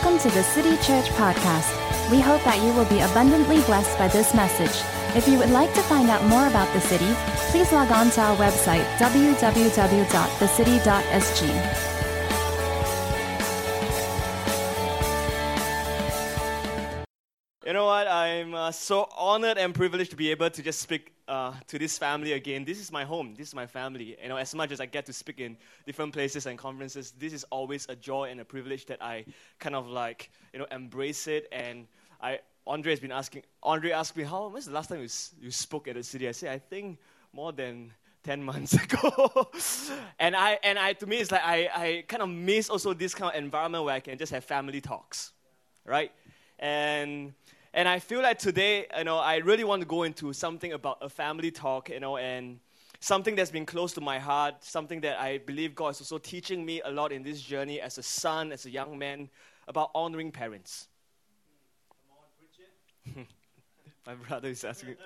Welcome to the City Church Podcast. We hope that you will be abundantly blessed by this message. If you would like to find out more about the city, please log on to our website, www.thecity.sg. so honored and privileged to be able to just speak uh, to this family again. This is my home. This is my family. You know, as much as I get to speak in different places and conferences, this is always a joy and a privilege that I kind of like, you know, embrace it. And I, Andre has been asking. Andre asked me, "How? When's the last time you, you spoke at the city?" I said, "I think more than." 10 months ago and i and i to me it's like i i kind of miss also this kind of environment where i can just have family talks right and and I feel like today, you know, I really want to go into something about a family talk, you know, and something that's been close to my heart, something that I believe God is also teaching me a lot in this journey as a son, as a young man, about honoring parents. my brother is asking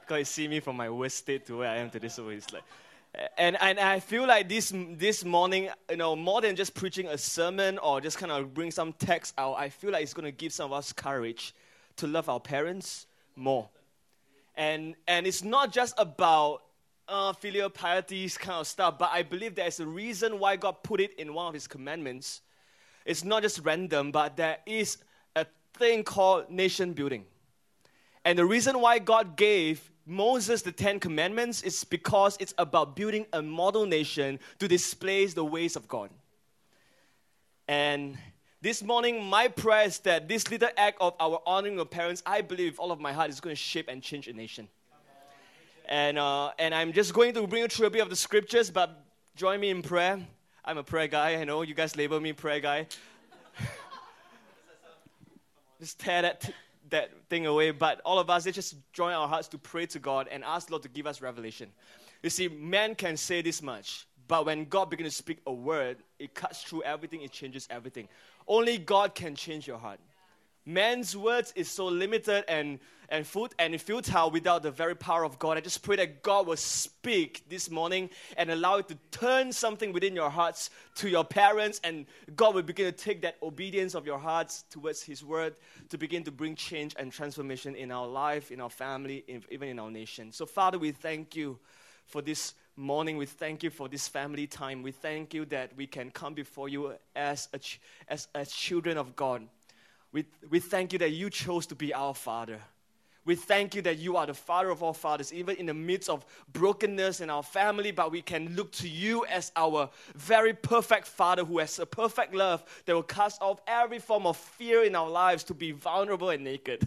because he see me from my worst state to where I am today, so he's like, and, and I feel like this, this morning, you know, more than just preaching a sermon or just kind of bring some text out, I feel like it's going to give some of us courage to love our parents more. And, and it's not just about uh, filial piety kind of stuff, but I believe there's a reason why God put it in one of His commandments. It's not just random, but there is a thing called nation building. And the reason why God gave Moses the Ten Commandments is because it's about building a model nation to display the ways of God. And this morning, my prayer is that this little act of our honoring of parents, I believe all of my heart, is going to shape and change a nation. And, uh, and I'm just going to bring you through a bit of the scriptures, but join me in prayer. I'm a prayer guy. I know you guys label me prayer guy. just tear that, that thing away. But all of us, let's just join our hearts to pray to God and ask Lord to give us revelation. You see, man can say this much, but when God begins to speak a word, it cuts through everything, it changes everything. Only God can change your heart. Man's words is so limited and, and food and futile without the very power of God. I just pray that God will speak this morning and allow it to turn something within your hearts to your parents, and God will begin to take that obedience of your hearts towards His word to begin to bring change and transformation in our life, in our family, in, even in our nation. So, Father, we thank you for this morning, we thank you for this family time. We thank you that we can come before you as, a, as, as children of God. We, we thank you that you chose to be our Father. We thank you that you are the Father of all fathers, even in the midst of brokenness in our family, but we can look to you as our very perfect Father who has a perfect love that will cast off every form of fear in our lives to be vulnerable and naked.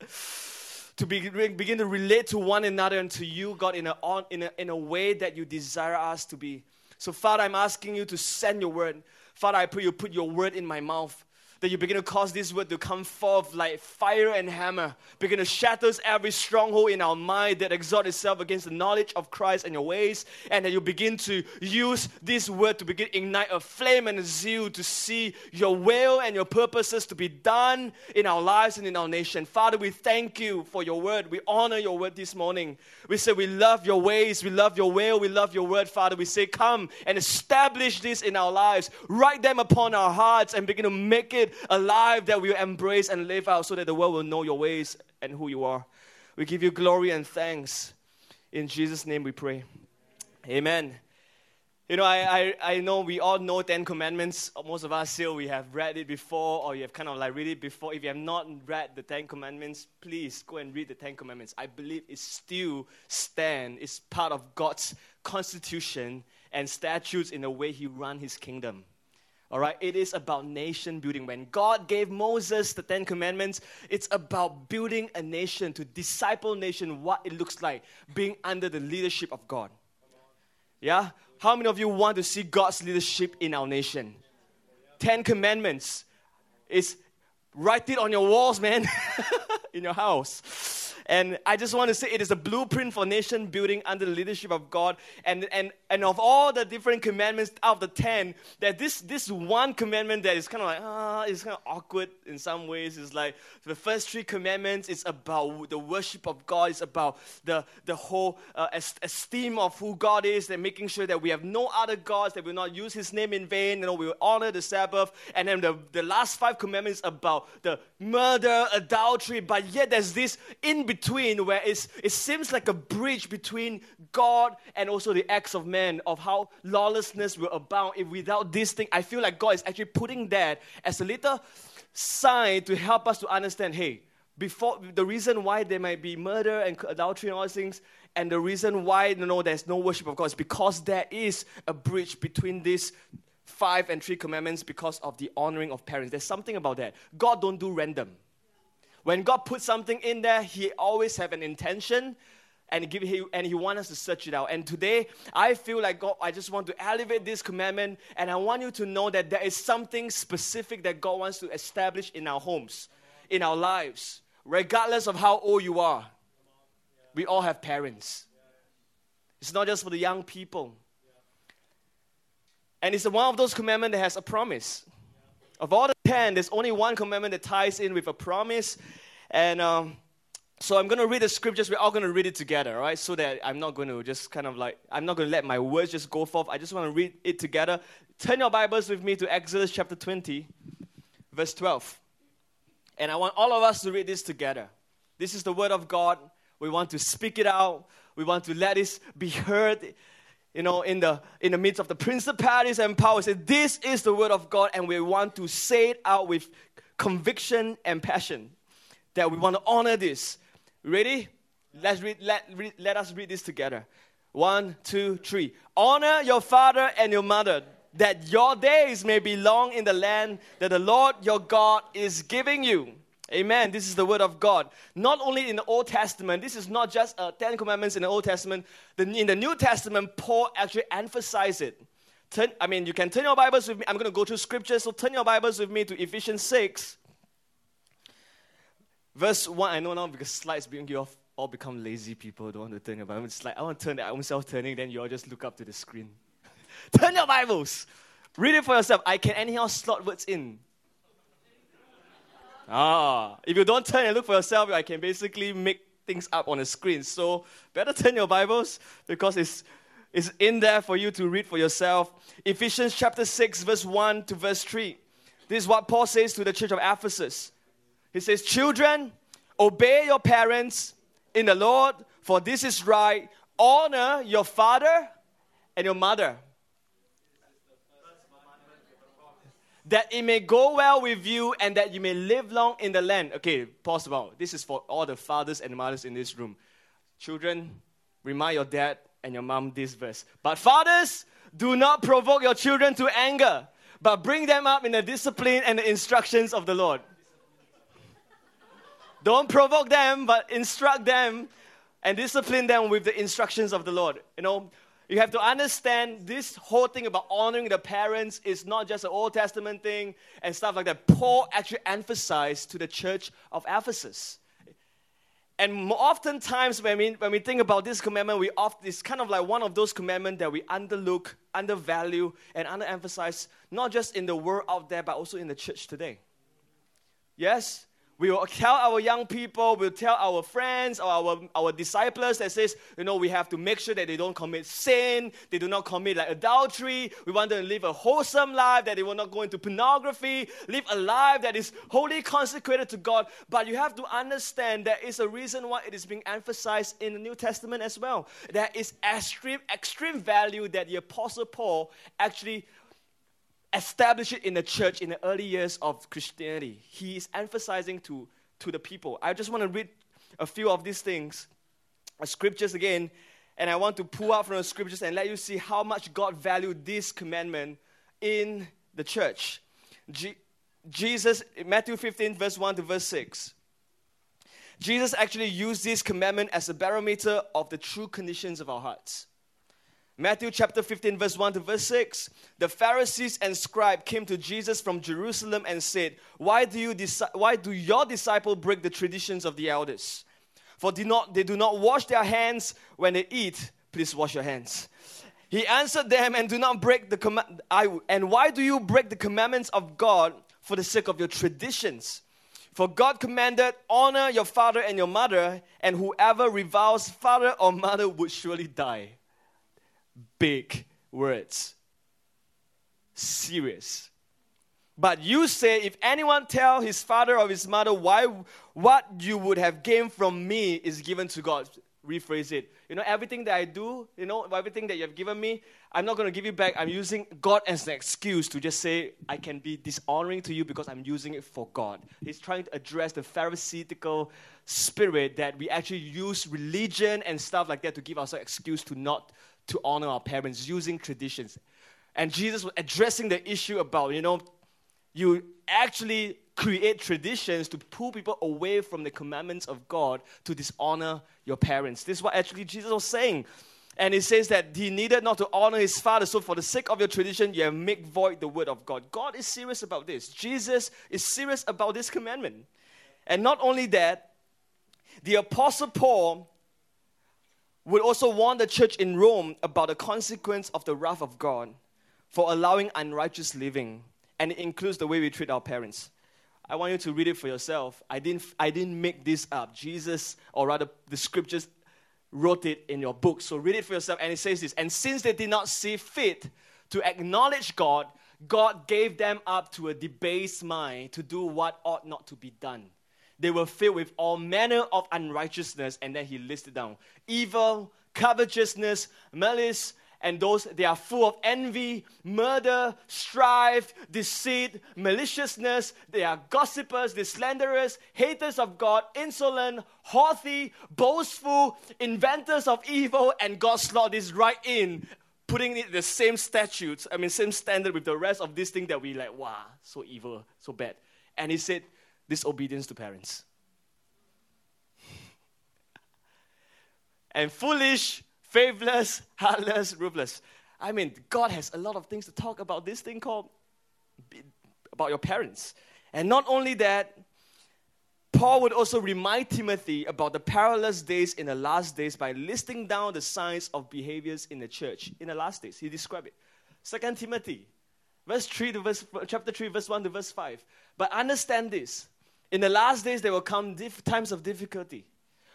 to be, begin to relate to one another and to you, God, in a, in, a, in a way that you desire us to be. So, Father, I'm asking you to send your word. Father, I pray you put your word in my mouth that you begin to cause this word to come forth like fire and hammer, begin to shatter every stronghold in our mind that exalts itself against the knowledge of Christ and your ways, and that you begin to use this word to begin ignite a flame and a zeal to see your will and your purposes to be done in our lives and in our nation. Father, we thank you for your word. We honor your word this morning. We say we love your ways, we love your will, we love your word, Father. We say, come and establish this in our lives, write them upon our hearts, and begin to make it a life that we embrace and live out so that the world will know your ways and who you are. We give you glory and thanks. In Jesus' name we pray. Amen. You know, I, I, I know we all know Ten Commandments. Most of us here, we have read it before or you have kind of like read it before. If you have not read the Ten Commandments, please go and read the Ten Commandments. I believe it still stand. It's part of God's constitution and statutes in the way he run his kingdom. All right, it is about nation building. When God gave Moses the Ten Commandments, it's about building a nation, to disciple nation, what it looks like being under the leadership of God. Yeah? How many of you want to see God's leadership in our nation? Ten Commandments is write it on your walls, man, in your house. And I just want to say it is a blueprint for nation building under the leadership of God. And, and, and of all the different commandments out of the 10, that this, this one commandment that is kind of like, ah, it's kind of awkward in some ways. It's like the first three commandments is about the worship of God, it's about the, the whole uh, esteem of who God is, and making sure that we have no other gods, that we will not use His name in vain, you know, we will honor the Sabbath. And then the, the last five commandments about the murder, adultery, but yet there's this in between where it's, it seems like a bridge between God and also the acts of man, of how lawlessness will abound. If without this thing, I feel like God is actually putting that as a little sign to help us to understand hey, before the reason why there might be murder and adultery and all these things, and the reason why you know there's no worship of God is because there is a bridge between these five and three commandments because of the honoring of parents. There's something about that. God don't do random. When God puts something in there, He always have an intention and give he, and he wants us to search it out. And today, I feel like God, I just want to elevate this commandment, and I want you to know that there is something specific that God wants to establish in our homes, in our lives, regardless of how old you are. We all have parents. It's not just for the young people. And it's one of those commandments that has a promise. Of all the ten, there's only one commandment that ties in with a promise. And um, so I'm going to read the scriptures. We're all going to read it together, right? So that I'm not going to just kind of like, I'm not going to let my words just go forth. I just want to read it together. Turn your Bibles with me to Exodus chapter 20, verse 12. And I want all of us to read this together. This is the word of God. We want to speak it out. We want to let it be heard you know, in the in the midst of the principalities and powers. Say, this is the word of God, and we want to say it out with conviction and passion. That we want to honor this. Ready? Let's read, let, read, let us read this together. One, two, three. Honor your father and your mother, that your days may be long in the land that the Lord your God is giving you. Amen. This is the word of God. Not only in the Old Testament, this is not just uh, Ten Commandments in the Old Testament. The, in the New Testament, Paul actually emphasized it. Turn, I mean, you can turn your Bibles with me. I'm going to go to scripture, so turn your Bibles with me to Ephesians 6, verse 1. I know now because slides bring you off, all become lazy people, don't want to turn your Bible. It's like, I want to turn it, I am self turning, then you all just look up to the screen. turn your Bibles. Read it for yourself. I can anyhow slot words in. Ah, if you don't turn and look for yourself, I can basically make things up on the screen. So better turn your Bibles because it's it's in there for you to read for yourself. Ephesians chapter 6, verse 1 to verse 3. This is what Paul says to the church of Ephesus. He says, Children, obey your parents in the Lord, for this is right. Honor your father and your mother that it may go well with you and that you may live long in the land. Okay, pause about. This is for all the fathers and mothers in this room. Children, remind your dad and your mom this verse. But fathers, do not provoke your children to anger, but bring them up in the discipline and the instructions of the Lord. Don't provoke them, but instruct them and discipline them with the instructions of the Lord. You know, you have to understand this whole thing about honoring the parents is not just an Old Testament thing and stuff like that. Paul actually emphasized to the church of Ephesus. And oftentimes, when we, when we think about this commandment, we often, it's kind of like one of those commandments that we underlook, undervalue, and underemphasize, not just in the world out there, but also in the church today. Yes? We will tell our young people, we'll tell our friends or our, our disciples that says, you know, we have to make sure that they don't commit sin, they do not commit like adultery. We want them to live a wholesome life, that they will not go into pornography, live a life that is wholly consecrated to God. But you have to understand there is a reason why it is being emphasized in the New Testament as well. There is extreme, extreme value that the Apostle Paul actually establish it in the church in the early years of Christianity. He is emphasizing to, to the people. I just want to read a few of these things, uh, scriptures again, and I want to pull out from the scriptures and let you see how much God valued this commandment in the church. Jesus, Matthew 15, verse 1 to verse 6. Jesus actually used this commandment as a barometer of the true conditions of our hearts. Matthew chapter 15, verse 1 to verse 6. The Pharisees and scribe came to Jesus from Jerusalem and said, Why do, you disi- why do your disciple break the traditions of the elders? for do not, they do not wash their hands when they eat. Please wash your hands. He answered them, and do not break the command. And why do you break the commandments of God for the sake of your traditions? For God commanded, honor your father and your mother, and whoever reviles father or mother would surely die. Big words. Serious. But you say, if anyone tell his father or his mother why what you would have gained from me is given to God. Rephrase it. You know, everything that I do, you know, everything that you have given me, I'm not going to give you back. I'm using God as an excuse to just say I can be dishonoring to you because I'm using it for God. He's trying to address the Pharisaical spirit that we actually use religion and stuff like that to give ourselves excuse to not to honor our parents using traditions. And Jesus was addressing the issue about, you know, you actually create traditions to pull people away from the commandments of God to dishonor your parents. This is what actually Jesus was saying. And he says that he needed not to honor his father. So, for the sake of your tradition, you have made void the word of God. God is serious about this. Jesus is serious about this commandment. And not only that, the Apostle Paul would also warn the church in Rome about the consequence of the wrath of God for allowing unrighteous living and it includes the way we treat our parents. I want you to read it for yourself. I didn't, I didn't make this up. Jesus, or rather, the scriptures wrote it in your book. So read it for yourself. And it says this And since they did not see fit to acknowledge God, God gave them up to a debased mind to do what ought not to be done. They were filled with all manner of unrighteousness, and then he listed down evil, covetousness, malice, and those they are full of envy, murder, strife, deceit, maliciousness. They are gossipers, they slanderers, haters of God, insolent, haughty, boastful, inventors of evil, and God slot this right in, putting it the same statutes, I mean, same standard with the rest of this thing that we like, wow, so evil, so bad. And he said, disobedience to parents. and foolish faithless, heartless, ruthless. I mean, God has a lot of things to talk about this thing called about your parents. And not only that, Paul would also remind Timothy about the perilous days in the last days by listing down the signs of behaviors in the church in the last days. He described it. Second Timothy, verse 3 to verse, chapter 3, verse 1 to verse 5. But understand this. In the last days there will come times of difficulty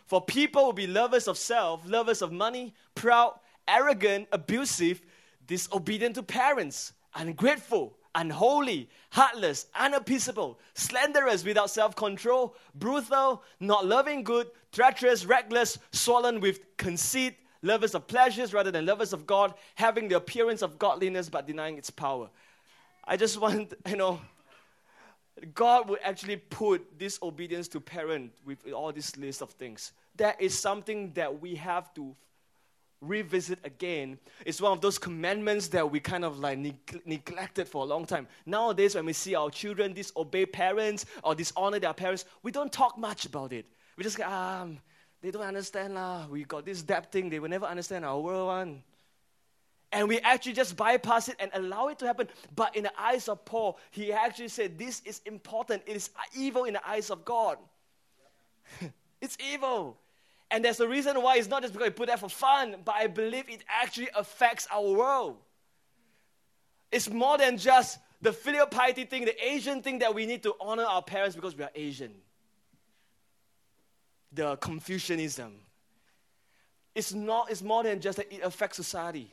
for people will be lovers of self, lovers of money, proud, arrogant, abusive, disobedient to parents, ungrateful, unholy, heartless, unappeasable, slanderous without self control, brutal, not loving good, treacherous, reckless, swollen with conceit, lovers of pleasures rather than lovers of God, having the appearance of godliness but denying its power. I just want, you know, God would actually put disobedience to parent with all this list of things. That is something that we have to revisit again. It's one of those commandments that we kind of like neg- neglected for a long time. Nowadays, when we see our children disobey parents or dishonor their parents, we don't talk much about it. We just um, they don't understand lah. We got this debt thing. They will never understand our world one and we actually just bypass it and allow it to happen. But in the eyes of Paul, he actually said, This is important. It is evil in the eyes of God. it's evil. And there's a reason why it's not just because we put that for fun, but I believe it actually affects our world. It's more than just the filial piety thing, the Asian thing that we need to honor our parents because we are Asian. The Confucianism. It's not, it's more than just that it affects society.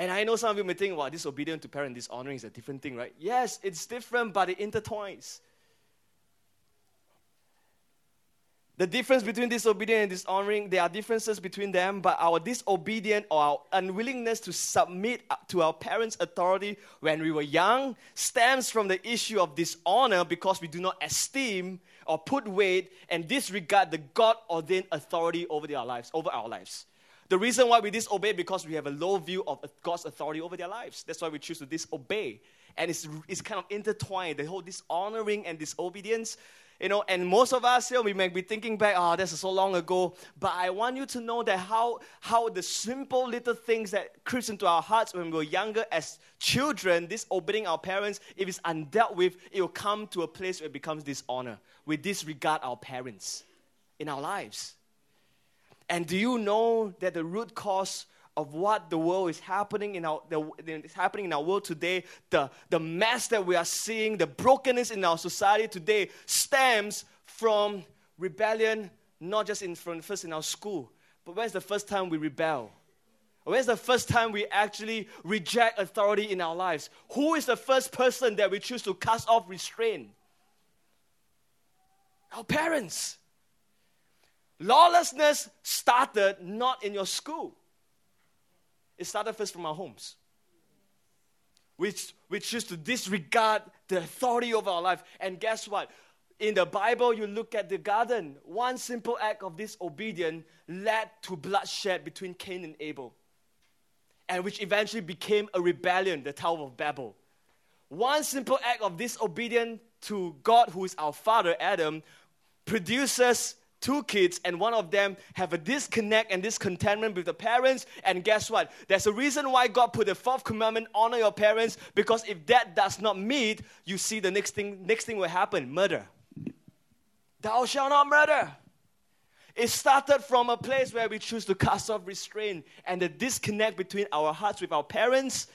And I know some of you may think, wow, disobedient to parent, dishonoring is a different thing, right? Yes, it's different, but it intertwines. The difference between disobedient and dishonoring, there are differences between them, but our disobedient or our unwillingness to submit to our parents' authority when we were young stems from the issue of dishonor because we do not esteem or put weight and disregard the God ordained authority over their lives, over our lives. The reason why we disobey because we have a low view of God's authority over their lives. That's why we choose to disobey. And it's, it's kind of intertwined, the whole dishonoring and disobedience. You know, and most of us here, we may be thinking back, ah, oh, that's so long ago. But I want you to know that how, how the simple little things that creeps into our hearts when we were younger as children, disobeying our parents, if it's undealt with, it will come to a place where it becomes dishonor. We disregard our parents. in our lives. And do you know that the root cause of what the world is happening in our the, is happening in our world today, the, the mess that we are seeing, the brokenness in our society today stems from rebellion, not just in from first in our school, but when's the first time we rebel? When's the first time we actually reject authority in our lives? Who is the first person that we choose to cast off restraint? Our parents. Lawlessness started not in your school, it started first from our homes. We, we choose to disregard the authority of our life. And guess what? In the Bible, you look at the garden, one simple act of disobedience led to bloodshed between Cain and Abel and which eventually became a rebellion, the Tower of Babel. One simple act of disobedience to God, who is our father, Adam, produces two kids, and one of them have a disconnect and discontentment with the parents. And guess what? There's a reason why God put the fourth commandment: honor your parents. Because if that does not meet, you see the next thing. Next thing will happen: murder. Thou shalt not murder. It started from a place where we choose to cast off restraint, and the disconnect between our hearts with our parents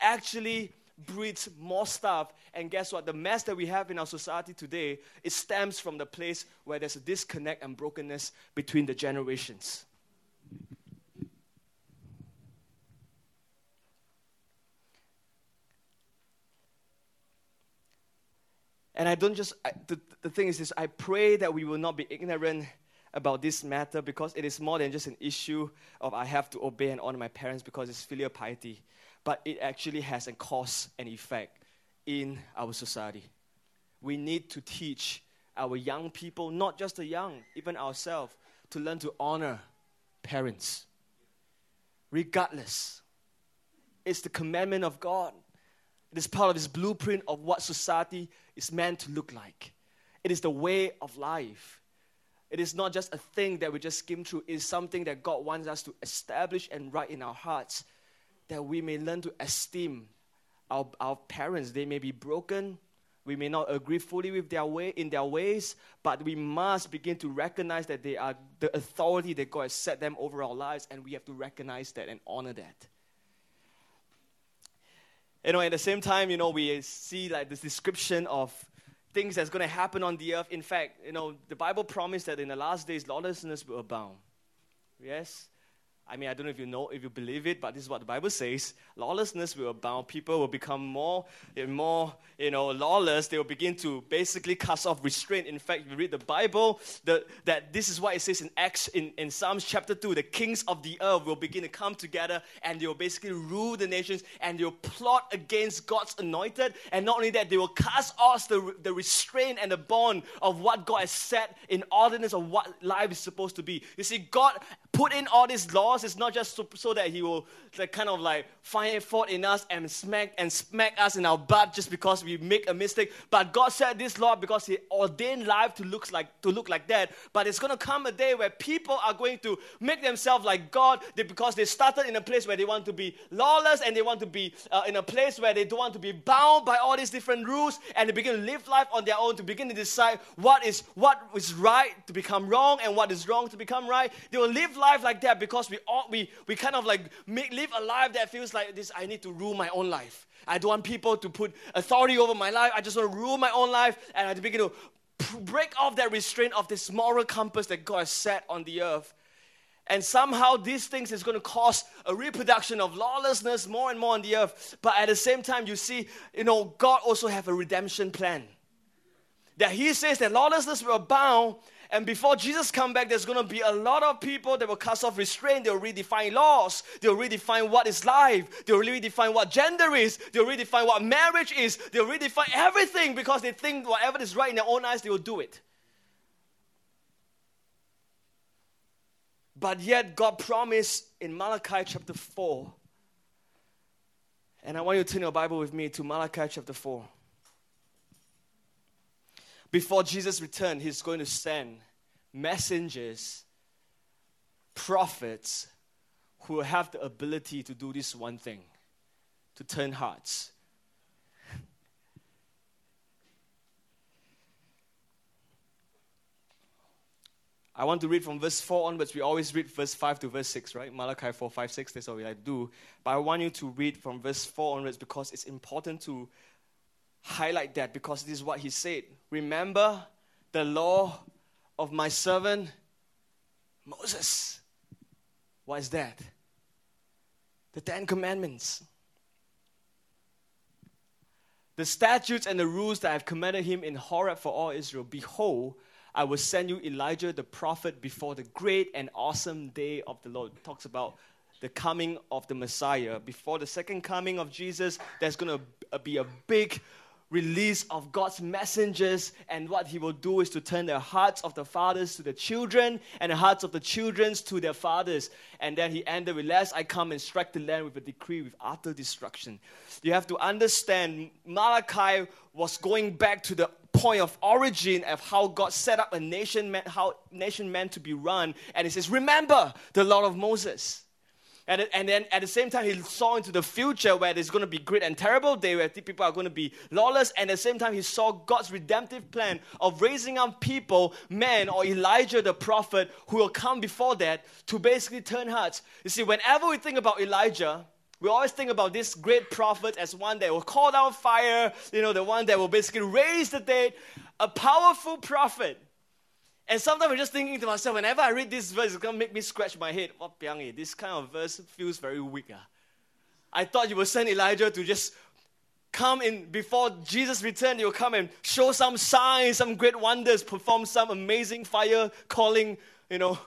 actually breeds more stuff. And guess what? The mess that we have in our society today, it stems from the place where there's a disconnect and brokenness between the generations. And I don't just, I, the, the thing is this, I pray that we will not be ignorant about this matter because it is more than just an issue of I have to obey and honor my parents because it's filial piety, but it actually has a cause and effect in our society. We need to teach our young people, not just the young, even ourselves, to learn to honor parents. Regardless, it's the commandment of God. It is part of His blueprint of what society is meant to look like. It is the way of life. It is not just a thing that we just skim through, it is something that God wants us to establish and write in our hearts that we may learn to esteem our, our parents. They may be broken. We may not agree fully with their way in their ways, but we must begin to recognize that they are the authority that God has set them over our lives, and we have to recognize that and honor that. You know, at the same time, you know, we see like this description of things that's going to happen on the earth. In fact, you know, the Bible promised that in the last days, lawlessness will abound. Yes? I mean, I don't know if you know, if you believe it, but this is what the Bible says. Lawlessness will abound. People will become more and more, you know, lawless. They will begin to basically cast off restraint. In fact, you read the Bible, the, that this is what it says in Acts, in, in Psalms chapter 2, the kings of the earth will begin to come together and they will basically rule the nations and they will plot against God's anointed. And not only that, they will cast off the, the restraint and the bond of what God has set in ordinance of what life is supposed to be. You see, God put in all these laws is not just so, so that he will like, kind of like find fault in us and smack and smack us in our butt just because we make a mistake. But God said this law because He ordained life to look like to look like that. But it's gonna come a day where people are going to make themselves like God because they started in a place where they want to be lawless and they want to be uh, in a place where they don't want to be bound by all these different rules and they begin to live life on their own to begin to decide what is what is right to become wrong and what is wrong to become right. They will live life like that because we all, we we kind of like make, live a life that feels like this. I need to rule my own life. I don't want people to put authority over my life. I just want to rule my own life, and I begin to break off that restraint of this moral compass that God has set on the earth. And somehow these things is going to cause a reproduction of lawlessness more and more on the earth. But at the same time, you see, you know, God also have a redemption plan. That He says that lawlessness will abound, and before Jesus come back, there's going to be a lot of people that will cast off restraint. They'll redefine laws. They'll redefine what is life. They'll redefine what gender is. They'll redefine what marriage is. They'll redefine everything because they think whatever is right in their own eyes, they will do it. But yet, God promised in Malachi chapter 4. And I want you to turn your Bible with me to Malachi chapter 4 before Jesus returned, he's going to send messengers, prophets who have the ability to do this one thing to turn hearts. I I want to read from verse 4 onwards. We always read verse 5 to verse 6, right? Malachi 4, 5, 6. That's what we like to do. But I want you to read from verse 4 onwards because it's important to highlight that because this is what he said. Remember the law of my servant Moses. What is that? The Ten Commandments. The statutes and the rules that I have commanded him in Horeb for all Israel. Behold, I will send you Elijah the prophet before the great and awesome day of the Lord. It talks about the coming of the Messiah. Before the second coming of Jesus, there's going to be a big release of God's messengers, and what He will do is to turn the hearts of the fathers to the children, and the hearts of the children to their fathers. And then He ended with, Lest I come and strike the land with a decree with utter destruction. You have to understand, Malachi was going back to the point of origin of how God set up a nation, how nation meant to be run. And He says, Remember the law of Moses. And, and then at the same time, he saw into the future where there's going to be great and terrible day, where people are going to be lawless. And at the same time, he saw God's redemptive plan of raising up people, men, or Elijah the prophet, who will come before that to basically turn hearts. You see, whenever we think about Elijah, we always think about this great prophet as one that will call down fire, you know, the one that will basically raise the dead, a powerful prophet. And sometimes I'm just thinking to myself, whenever I read this verse, it's going to make me scratch my head. What piang This kind of verse feels very weak. Ah. I thought you would send Elijah to just come in before Jesus returned. Will come and show some signs, some great wonders, perform some amazing fire calling, you know,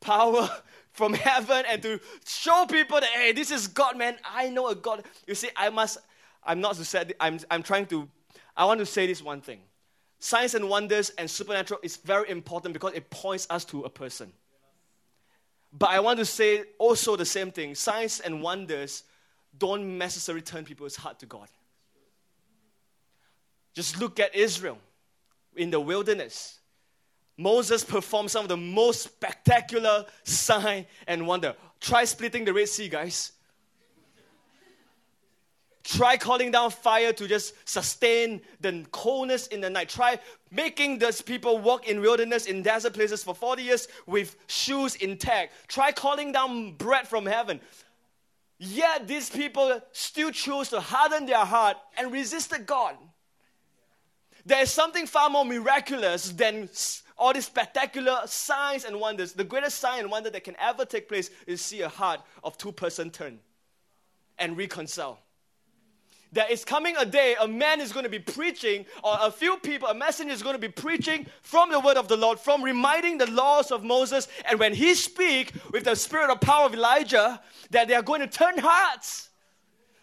power from heaven and to show people that, hey, this is God, man. I know a God. You see, I must, I'm not to say, I'm, I'm trying to, I want to say this one thing signs and wonders and supernatural is very important because it points us to a person. But I want to say also the same thing signs and wonders don't necessarily turn people's heart to God. Just look at Israel in the wilderness. Moses performed some of the most spectacular sign and wonder. Try splitting the Red Sea, guys. Try calling down fire to just sustain the coldness in the night. Try making those people walk in wilderness, in desert places for 40 years with shoes intact. Try calling down bread from heaven. Yet these people still choose to harden their heart and resisted God. There is something far more miraculous than all these spectacular signs and wonders. The greatest sign and wonder that can ever take place is see a heart of two person turn and reconcile that is coming a day a man is going to be preaching, or a few people, a messenger is going to be preaching from the word of the Lord, from reminding the laws of Moses. And when he speak with the spirit of power of Elijah, that they are going to turn hearts.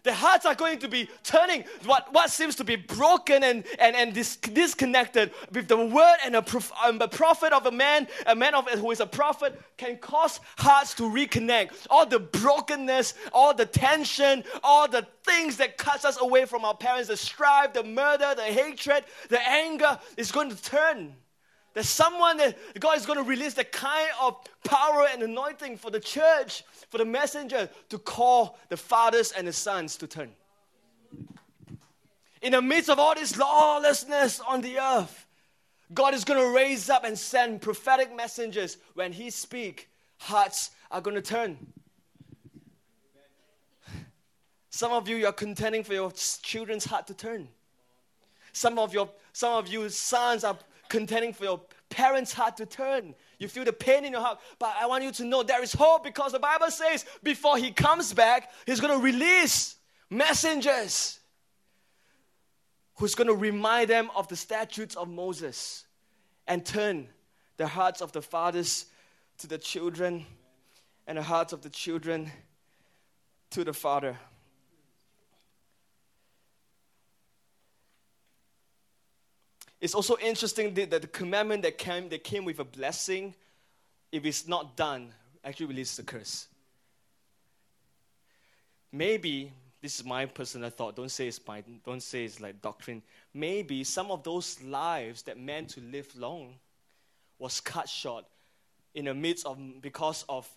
The hearts are going to be turning what, what seems to be broken and, and, and dis- disconnected with the word and a, prof- um, a prophet of a man, a man of who is a prophet, can cause hearts to reconnect. All the brokenness, all the tension, all the things that cuts us away from our parents, the strife, the murder, the hatred, the anger is going to turn. There's someone that God is going to release the kind of power and anointing for the church, for the messenger to call the fathers and the sons to turn. In the midst of all this lawlessness on the earth, God is going to raise up and send prophetic messengers. When He speak, hearts are going to turn. Some of you, you're contending for your children's heart to turn. Some of your, some of you sons are contending for your parents' heart to turn. You feel the pain in your heart. But I want you to know there is hope because the Bible says before he comes back, he's going to release messengers who's going to remind them of the statutes of Moses and turn the hearts of the fathers to the children and the hearts of the children to the father. It's also interesting that the commandment that came, that came with a blessing, if it's not done, actually releases a curse. Maybe this is my personal thought. Don't say it's my, don't say it's like doctrine. Maybe some of those lives that meant to live long was cut short in the midst of because of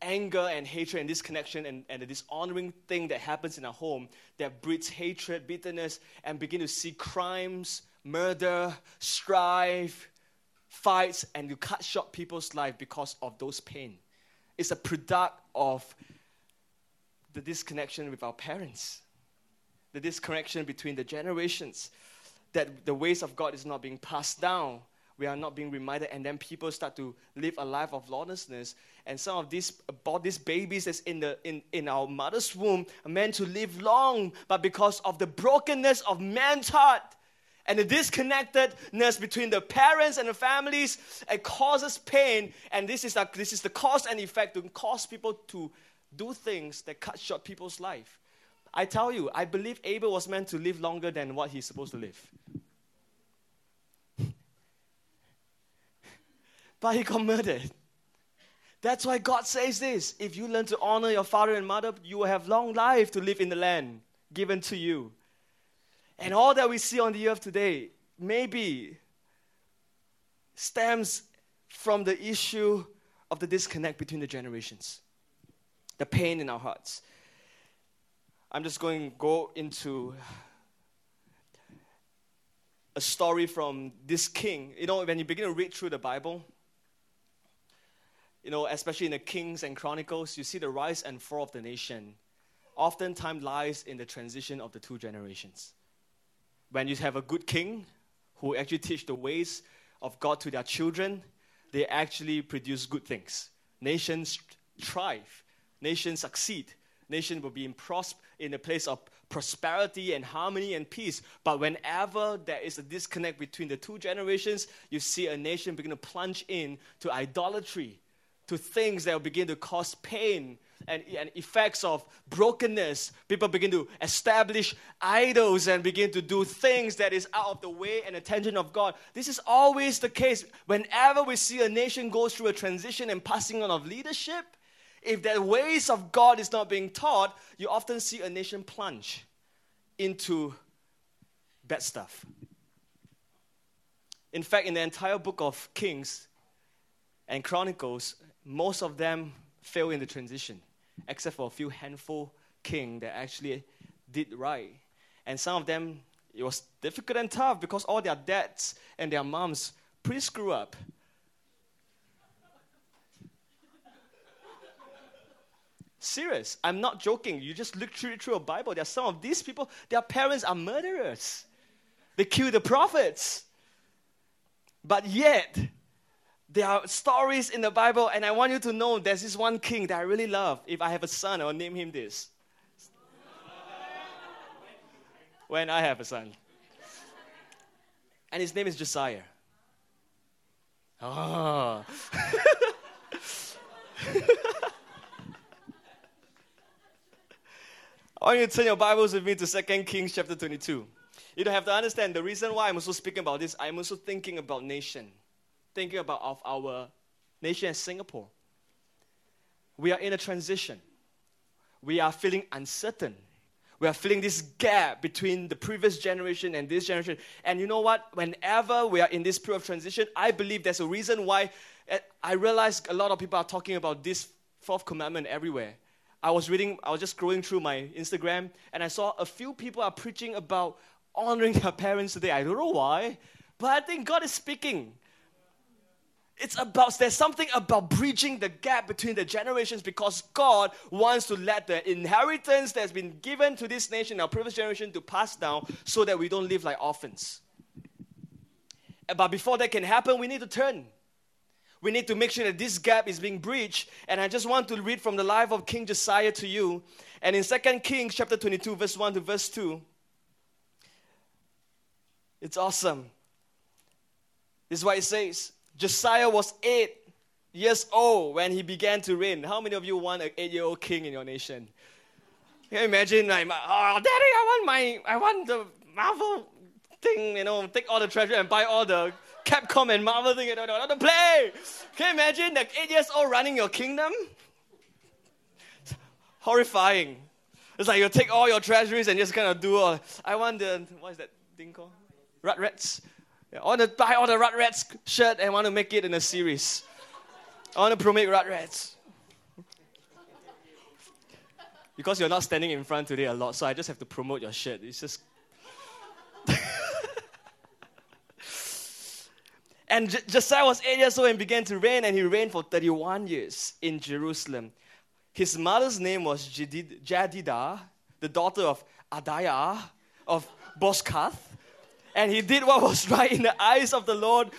anger and hatred and disconnection and, and the dishonoring thing that happens in a home that breeds hatred, bitterness, and begin to see crimes, murder, strife, fights and you cut short people's life because of those pain. It's a product of the disconnection with our parents, the disconnection between the generations, that the ways of God is not being passed down. We are not being reminded, and then people start to live a life of lawlessness. And some of these about these babies that's in the in, in our mother's womb are meant to live long, but because of the brokenness of man's heart, and the disconnectedness between the parents and the families it causes pain. And this is, a, this is the cause and effect to cause people to do things that cut short people's life. I tell you i believe abel was meant to live longer than what he's supposed to live. But he got murdered. That's why god says this. If you learn to honor your father and mother you will have long life to live in the land given to you and all that we see on the earth today maybe stems from the issue of the disconnect between the generations, the pain in our hearts. I'm just going to go into a story from this king. You know, when you begin to read through the Bible, you know, especially in the Kings and Chronicles, you see the rise and fall of the nation oftentimes lies in the transition of the two generations when you have a good king who actually teach the ways of God to their children, they actually produce good things. Nations thrive, nations succeed, nations will be in, pros- in a place of prosperity and harmony and peace. But whenever there is a disconnect between the two generations, you see a nation begin to plunge in to idolatry, to things that will begin to cause pain and, and effects of brokenness, people begin to establish idols and begin to do things that is out of the way and attention of God. This is always the case. Whenever we see a nation go through a transition and passing on of leadership, if the ways of God is not being taught, you often see a nation plunge into bad stuff. In fact, in the entire book of Kings and Chronicles, most of them fail in the transition except for a few handful king that actually did right. And some of them, it was difficult and tough because all their dads and their moms pretty screw up. Serious. I'm not joking. You just look through, through a Bible. There are some of these people, their parents are murderers. They kill the prophets. But yet, there are stories in the Bible, and I want you to know there's this one king that I really love. If I have a son, I will name him this. when I have a son. And his name is Josiah. Oh. I want you to turn your Bibles with me to 2 Kings chapter 22. You don't have to understand the reason why I'm also speaking about this. I'm also thinking about nation thinking about of our nation Singapore. We are in a transition. We are feeling uncertain. We are feeling this gap between the previous generation and this generation. And you know what? Whenever we are in this period of transition, I believe there's a reason why eh, I realize a lot of people are talking about this fourth commandment everywhere. I was reading, I was just scrolling through my Instagram, and I saw a few people are preaching about honoring their parents today. I don't know why, but I think God is speaking. It's about, there's something about bridging the gap between the generations because God wants to let the inheritance that's been given to this nation, our previous generation, to pass down so that we don't live like orphans. Uh, but before that can happen, we need to turn. We need to make sure that this gap is being bridged. And I just want to read from the life of King Josiah to you. And in 2 Kings chapter 22, verse 1 to verse 2, it's awesome. This is what it says. Josiah was eight years old when he began to reign. How many of you want an eight-year-old king in your nation? Can you imagine, like, oh, daddy, I want my, I want the Marvel thing, you know, take all the treasure and buy all the Capcom and Marvel thing, you know, to play. Can you imagine, like, eight years old running your kingdom? horrifying. It's like you take all your treasuries and just kind of do all. I want the, what is that thing called? Rugrats. I want to buy all the Rugrats shirt and want to make it in a series. I want to promote Rugrats. Because you're not standing in front today a lot, so I just have to promote your shirt. It's just. And J- Josiah was eight years old and began to reign, and he reigned for 31 years in Jerusalem. His mother's name was Jedidah, the daughter of Adaiah of Bozkath. And he did what was right in the eyes of the Lord.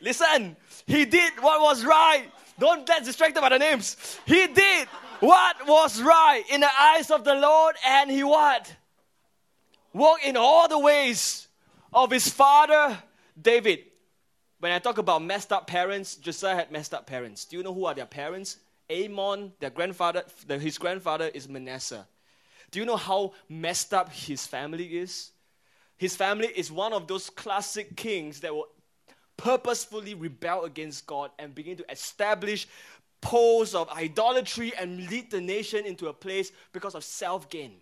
Listen, he did what was right. Don't get distracted by the names. He did what was right in the eyes of the Lord, and he what? Walked in all the ways of his father David. When I talk about messed up parents, Josiah had messed up parents. Do you know who are their parents? Amon, their grandfather, his grandfather is Manasseh. Do you know how messed up his family is? His family is one of those classic kings that will purposefully rebel against God and begin to establish poles of idolatry and lead the nation into a place because of self gain.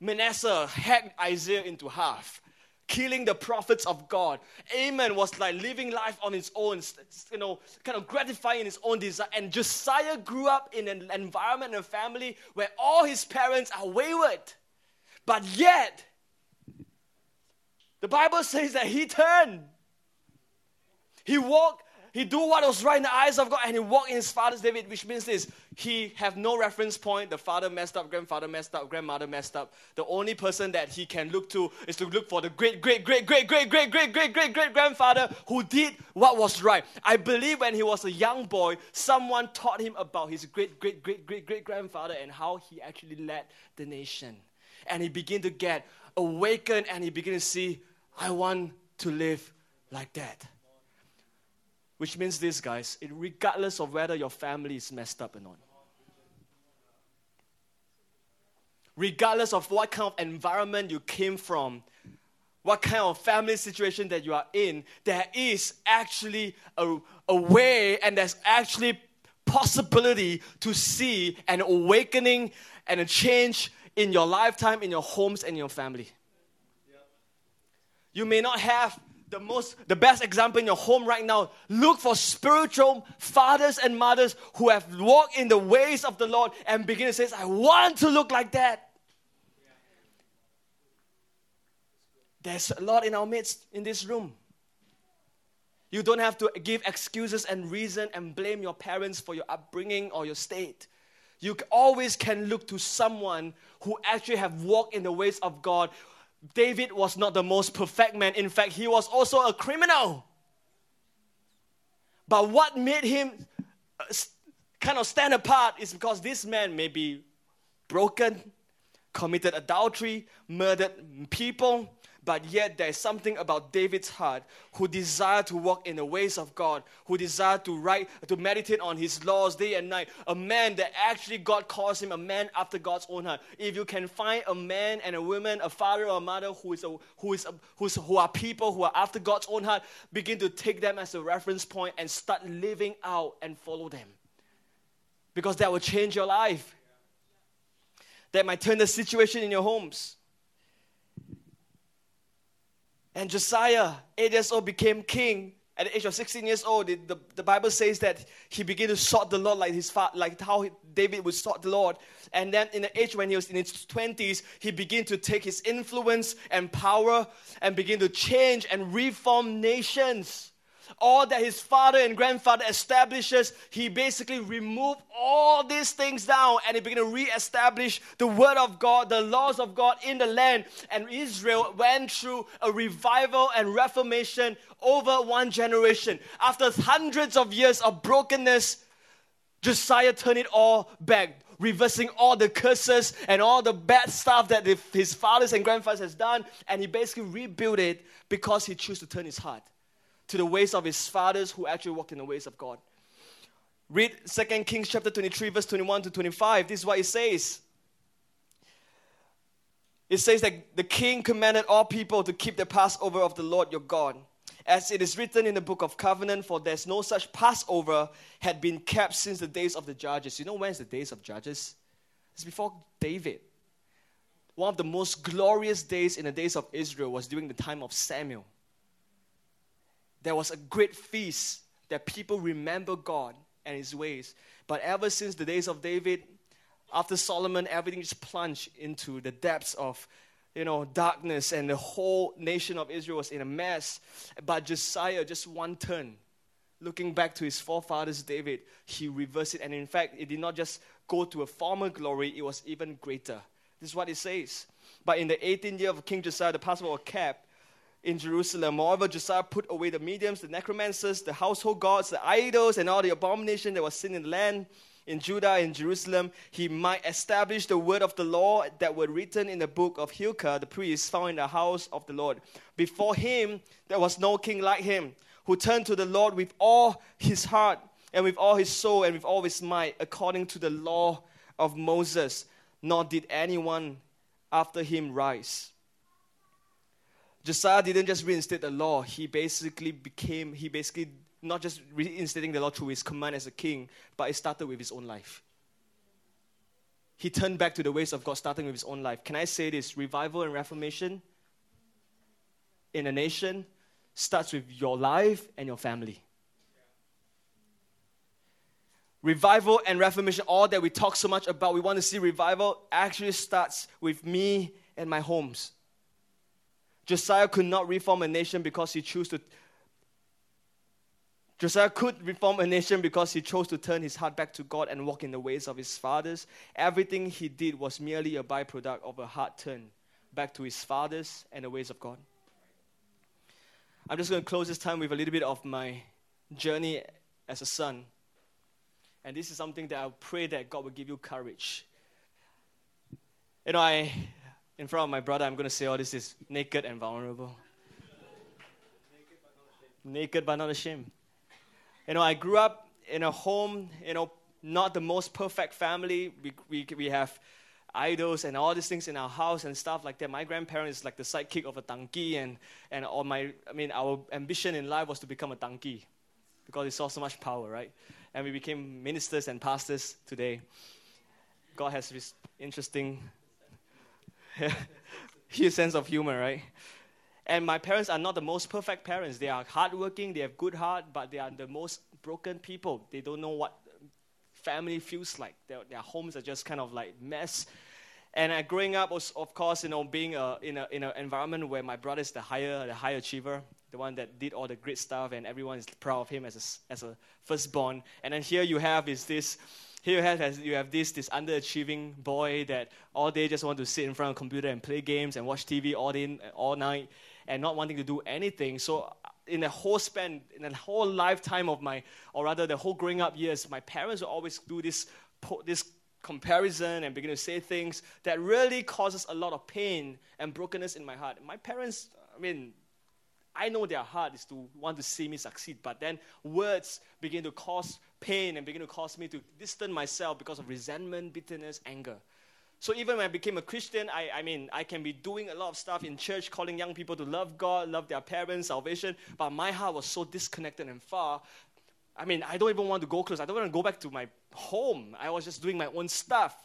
Manasseh hacked Isaiah into half killing the prophets of God. Amon was like living life on his own, you know, kind of gratifying his own desire. And Josiah grew up in an environment and a family where all his parents are wayward. But yet, the Bible says that he turned. He walked he do what was right in the eyes of God and he walked in his father's David, which means this. He have no reference point. The father messed up, grandfather messed up, grandmother messed up. The only person that he can look to is to look for the great, great, great, great, great, great, great, great, great, great grandfather who did what was right. I believe when he was a young boy, someone taught him about his great, great, great, great, great grandfather and how he actually led the nation. And he began to get awakened and he began to see, I want to live like that. Which means this, guys, regardless of whether your family is messed up or not, regardless of what kind of environment you came from, what kind of family situation that you are in, there is actually a, a way and there's actually possibility to see an awakening and a change in your lifetime, in your homes, and your family. You may not have the most the best example in your home right now. Look for spiritual fathers and mothers who have walked in the ways of the lord and begin to say i want to look like that. There's a lot in our midst in this room. You don't have to give excuses and reason and blame your parents for your upbringing or your state. You always can look to someone who actually have walked in the ways of god David was not the most perfect man. In fact, he was also a criminal. But what made him uh, kind of stand apart is because this man may be broken, committed adultery, murdered people, but yet there's something about David's heart who desired to walk in the ways of God, who desired to write, to meditate on his laws day and night. A man that actually God calls him a man after God's own heart. If you can find a man and a woman, a father or a mother who is a, who is a, who's, who are people who are after God's own heart, begin to take them as a reference point and start living out and follow them. Because that will change your life. That might turn the situation in your homes. And Josiah, eight years old, became king. At the age of 16 years old, the, the, the Bible says that he began to sought the Lord like his father, like how David would sought the Lord. And then in the age when he was in his 20s, he began to take his influence and power and begin to change and reform nations all that his father and grandfather establishes, he basically removed all these things down and he began to re-establish the word of God, the laws of God in the land. And Israel went through a revival and reformation over one generation. After hundreds of years of brokenness, Josiah turned it all back reversing all the curses and all the bad stuff that his fathers and grandfathers has done and he basically rebuilt it because he chose to turn his heart to the ways of his fathers who actually walked in the ways of God. Read 2 Kings chapter 23, verse 21 to 25. This is what it says. It says that the king commanded all people to keep the Passover of the Lord your God. As it is written in the book of covenant, for there's no such Passover had been kept since the days of the judges. You know when is the days of judges? It's before David. One of the most glorious days in the days of Israel was during the time of Samuel there was a great feast that people remember God and his ways. But ever since the days of David, after Solomon, everything just plunged into the depths of you know, darkness, and the whole nation of Israel was in a mess. But Josiah, just one turn, looking back to his forefathers David, he reversed it. And in fact, it did not just go to a former glory, it was even greater. This is what it says. But in the 18th year of King Josiah, the Passover was kept in Jerusalem. Moreover, Josiah put away the mediums, the necromancers, the household gods, the idols, and all the abomination that was sin in the land in Judah and Jerusalem. He might establish the word of the law that were written in the book of Hilkiah, the priest, found in the house of the Lord. Before him, there was no king like him, who turned to the Lord with all his heart and with all his soul and with all his might, according to the law of Moses. Nor did anyone after him rise. Josiah didn't just reinstate the law, he basically became, he basically not just reinstating the law through his command as a king, but it started with his own life. He turned back to the ways of God, starting with his own life. Can I say this? Revival and reformation in a nation starts with your life and your family. Revival and reformation, all that we talk so much about, we want to see revival, actually starts with me and my homes. Josiah could not reform a nation because he chose to. Josiah could reform a nation because he chose to turn his heart back to God and walk in the ways of his fathers. Everything he did was merely a byproduct of a heart turn back to his fathers and the ways of God. I'm just going to close this time with a little bit of my journey as a son. And this is something that I pray that God will give you courage. You know, I in front of my brother, I'm going to say, oh, this is naked and vulnerable. naked but not ashamed. You know, I grew up in a home, you know, not the most perfect family. We, we, we have idols and all these things in our house and stuff like that. My grandparents is like the sidekick of a donkey, and, and all my, I mean, our ambition in life was to become a donkey because it saw so much power, right? And we became ministers and pastors today. God has this interesting His sense of humor, right? And my parents are not the most perfect parents. They are hardworking, they have good heart, but they are the most broken people. They don't know what family feels like. Their, their homes are just kind of like mess. And uh, growing up was, of course, you know, being uh, in a in an environment where my brother is the higher the high achiever, the one that did all the great stuff, and everyone is proud of him as a, as a firstborn. And then here you have is this here you have, you have this, this underachieving boy that all day just want to sit in front of a computer and play games and watch TV all day, all night, and not wanting to do anything. So in the whole span, in the whole lifetime of my, or rather the whole growing up years, my parents would always do this, this comparison and begin to say things that really causes a lot of pain and brokenness in my heart. My parents, I mean, I know their heart is to want to see me succeed, but then words begin to cause pain and begin to cause me to distance myself because of resentment, bitterness, anger. So even when I became a Christian, I, I mean, I can be doing a lot of stuff in church, calling young people to love God, love their parents, salvation, but my heart was so disconnected and far. I mean, I don't even want to go close. I don't want to go back to my home. I was just doing my own stuff.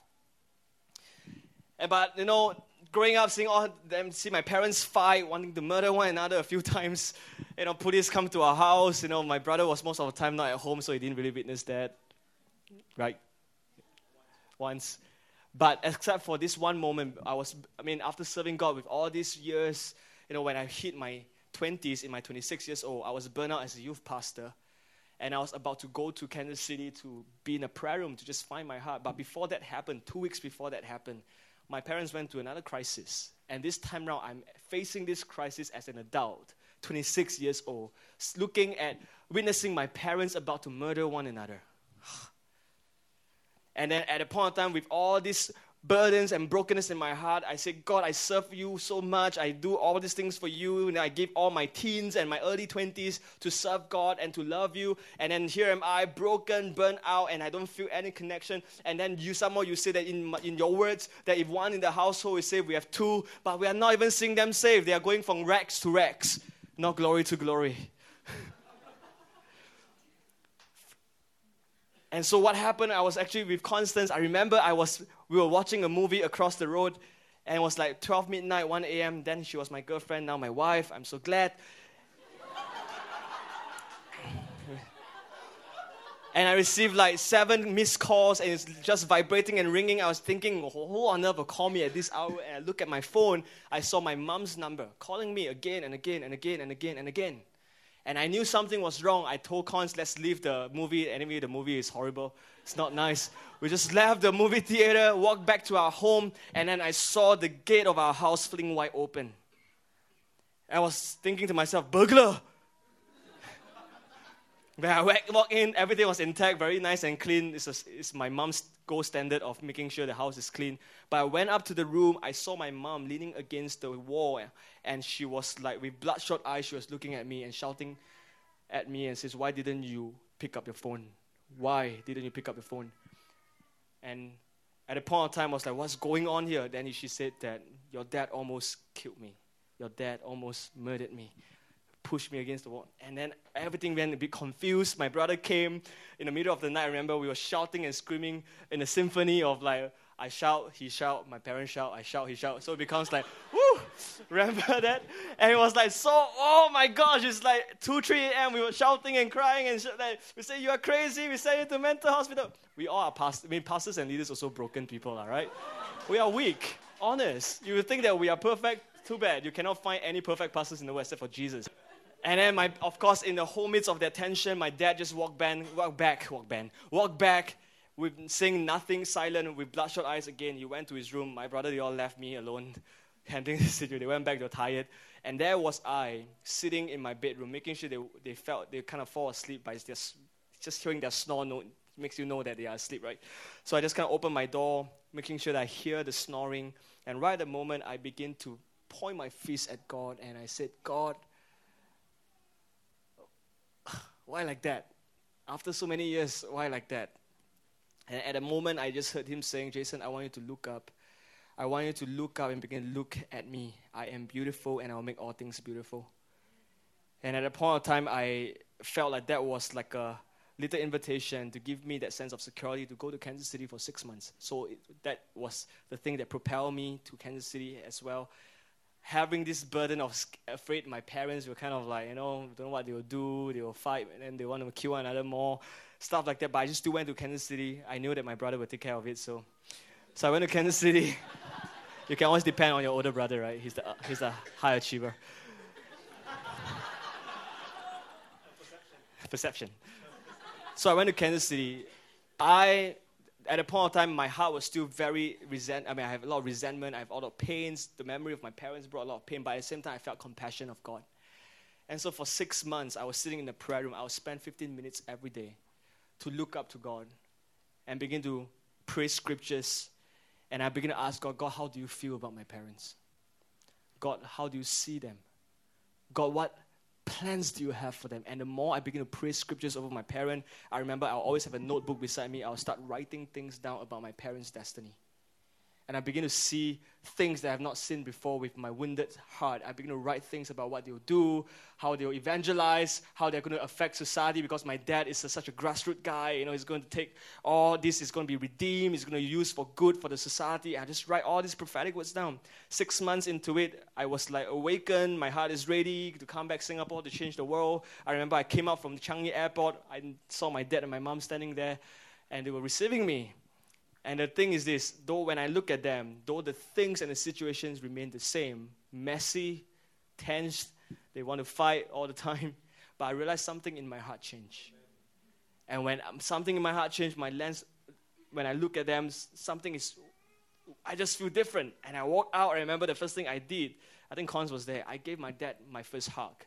But, you know, growing up, seeing all them, see my parents fight, wanting to murder one another a few times. You know, police come to our house. You know, my brother was most of the time not at home, so he didn't really witness that. Right? Once. But except for this one moment, I was, I mean, after serving God with all these years, you know, when I hit my 20s, in my 26 years old, I was burned out as a youth pastor. And I was about to go to Kansas City to be in a prayer room to just find my heart. But before that happened, two weeks before that happened, my parents went to another crisis. And this time around, I'm facing this crisis as an adult, 26 years old, looking at, witnessing my parents about to murder one another. And then at a point of time, with all this burdens and brokenness in my heart. I say, God, I serve you so much. I do all these things for you. And I give all my teens and my early 20s to serve God and to love you. And then here am I, broken, burnt out, and I don't feel any connection. And then you somehow you say that in, in your words, that if one in the household is saved, we have two, but we are not even seeing them saved. They are going from rags to rags, not glory to glory. And so what happened, I was actually with Constance. I remember I was we were watching a movie across the road and it was like 12 midnight, 1 a.m. Then she was my girlfriend, now my wife. I'm so glad. And I received like seven missed calls and it's just vibrating and ringing. I was thinking, who on earth will call me at this hour? And I look at my phone, I saw my mom's number calling me again and again and again and again and again. And I knew something was wrong. I told Cons, let's leave the movie. Anyway, the movie is horrible. It's not nice. We just left the movie theater, walked back to our home, and then I saw the gate of our house fling wide open. I was thinking to myself, burglar! When I walked in, everything was intact, very nice and clean. It's, a, it's my mom's gold standard of making sure the house is clean. But I went up to the room, I saw my mom leaning against the wall, and she was like, with bloodshot eyes, she was looking at me and shouting at me and says, Why didn't you pick up your phone? Why didn't you pick up your phone? And at a point of time, I was like, What's going on here? Then she said that your dad almost killed me. Your dad almost murdered me pushed me against the wall. And then everything went a bit confused. My brother came in the middle of the night. I remember we were shouting and screaming in a symphony of like, I shout, he shout, my parents shout, I shout, he shout. So it becomes like, whoo, remember that? And it was like so, oh my gosh, it's like 2, 3 a.m. We were shouting and crying and sh- like, we say, you are crazy, we send you to mental hospital. We all are pastors, I mean, pastors and leaders are also broken people, all right? we are weak, honest. You would think that we are perfect, too bad. You cannot find any perfect pastors in the world except for Jesus. And then, my, of course, in the whole midst of that tension, my dad just walked, back, walked back, walked back, walked back, with saying nothing, silent, with bloodshot eyes again. He went to his room. My brother, they all left me alone, handling the situation. They went back, they were tired. And there was I, sitting in my bedroom, making sure they, they felt, they kind of fall asleep by just, just hearing their snore note makes you know that they are asleep, right? So I just kind of open my door, making sure that I hear the snoring. And right at the moment, I begin to point my fist at God, and I said, God, why like that? After so many years, why like that? And at the moment, I just heard him saying, Jason, I want you to look up. I want you to look up and begin look at me. I am beautiful and I'll make all things beautiful. And at a point of time, I felt like that was like a little invitation to give me that sense of security to go to Kansas City for six months. So it, that was the thing that propelled me to Kansas City as well having this burden of afraid my parents were kind of like, you know, don't know what they will do, they will fight, and then they want to kill one another more, stuff like that. But I just still went to Kansas City. I knew that my brother would take care of it, so so I went to Kansas City. you can always depend on your older brother, right? He's the uh, he's the high achiever. Perception. So I went to Kansas City. I at a point of time, my heart was still very resent. I mean, I have a lot of resentment. I have a lot of pains. The memory of my parents brought a lot of pain. But at the same time, I felt compassion of God. And so for six months, I was sitting in the prayer room. I would spend 15 minutes every day to look up to God and begin to pray scriptures. And I begin to ask God, God, how do you feel about my parents? God, how do you see them? God, what plans do you have for them? And the more I begin to pray scriptures over my parent, I remember I'll always have a notebook beside me. I'll start writing things down about my parents' destiny. And I begin to see things that I have not seen before with my wounded heart. I begin to write things about what they'll do, how they'll evangelize, how they're going to affect society because my dad is a, such a grassroots guy. You know, he's going to take all this, is going to be redeemed, he's going to use for good for the society. I just write all these prophetic words down. Six months into it, I was like awakened. My heart is ready to come back Singapore to change the world. I remember I came out from the Changi airport. I saw my dad and my mom standing there, and they were receiving me. And the thing is this though, when I look at them, though the things and the situations remain the same, messy, tense, they want to fight all the time, but I realize something in my heart changed. And when um, something in my heart changed, my lens, when I look at them, something is, I just feel different. And I walk out, I remember the first thing I did, I think Cons was there. I gave my dad my first hug.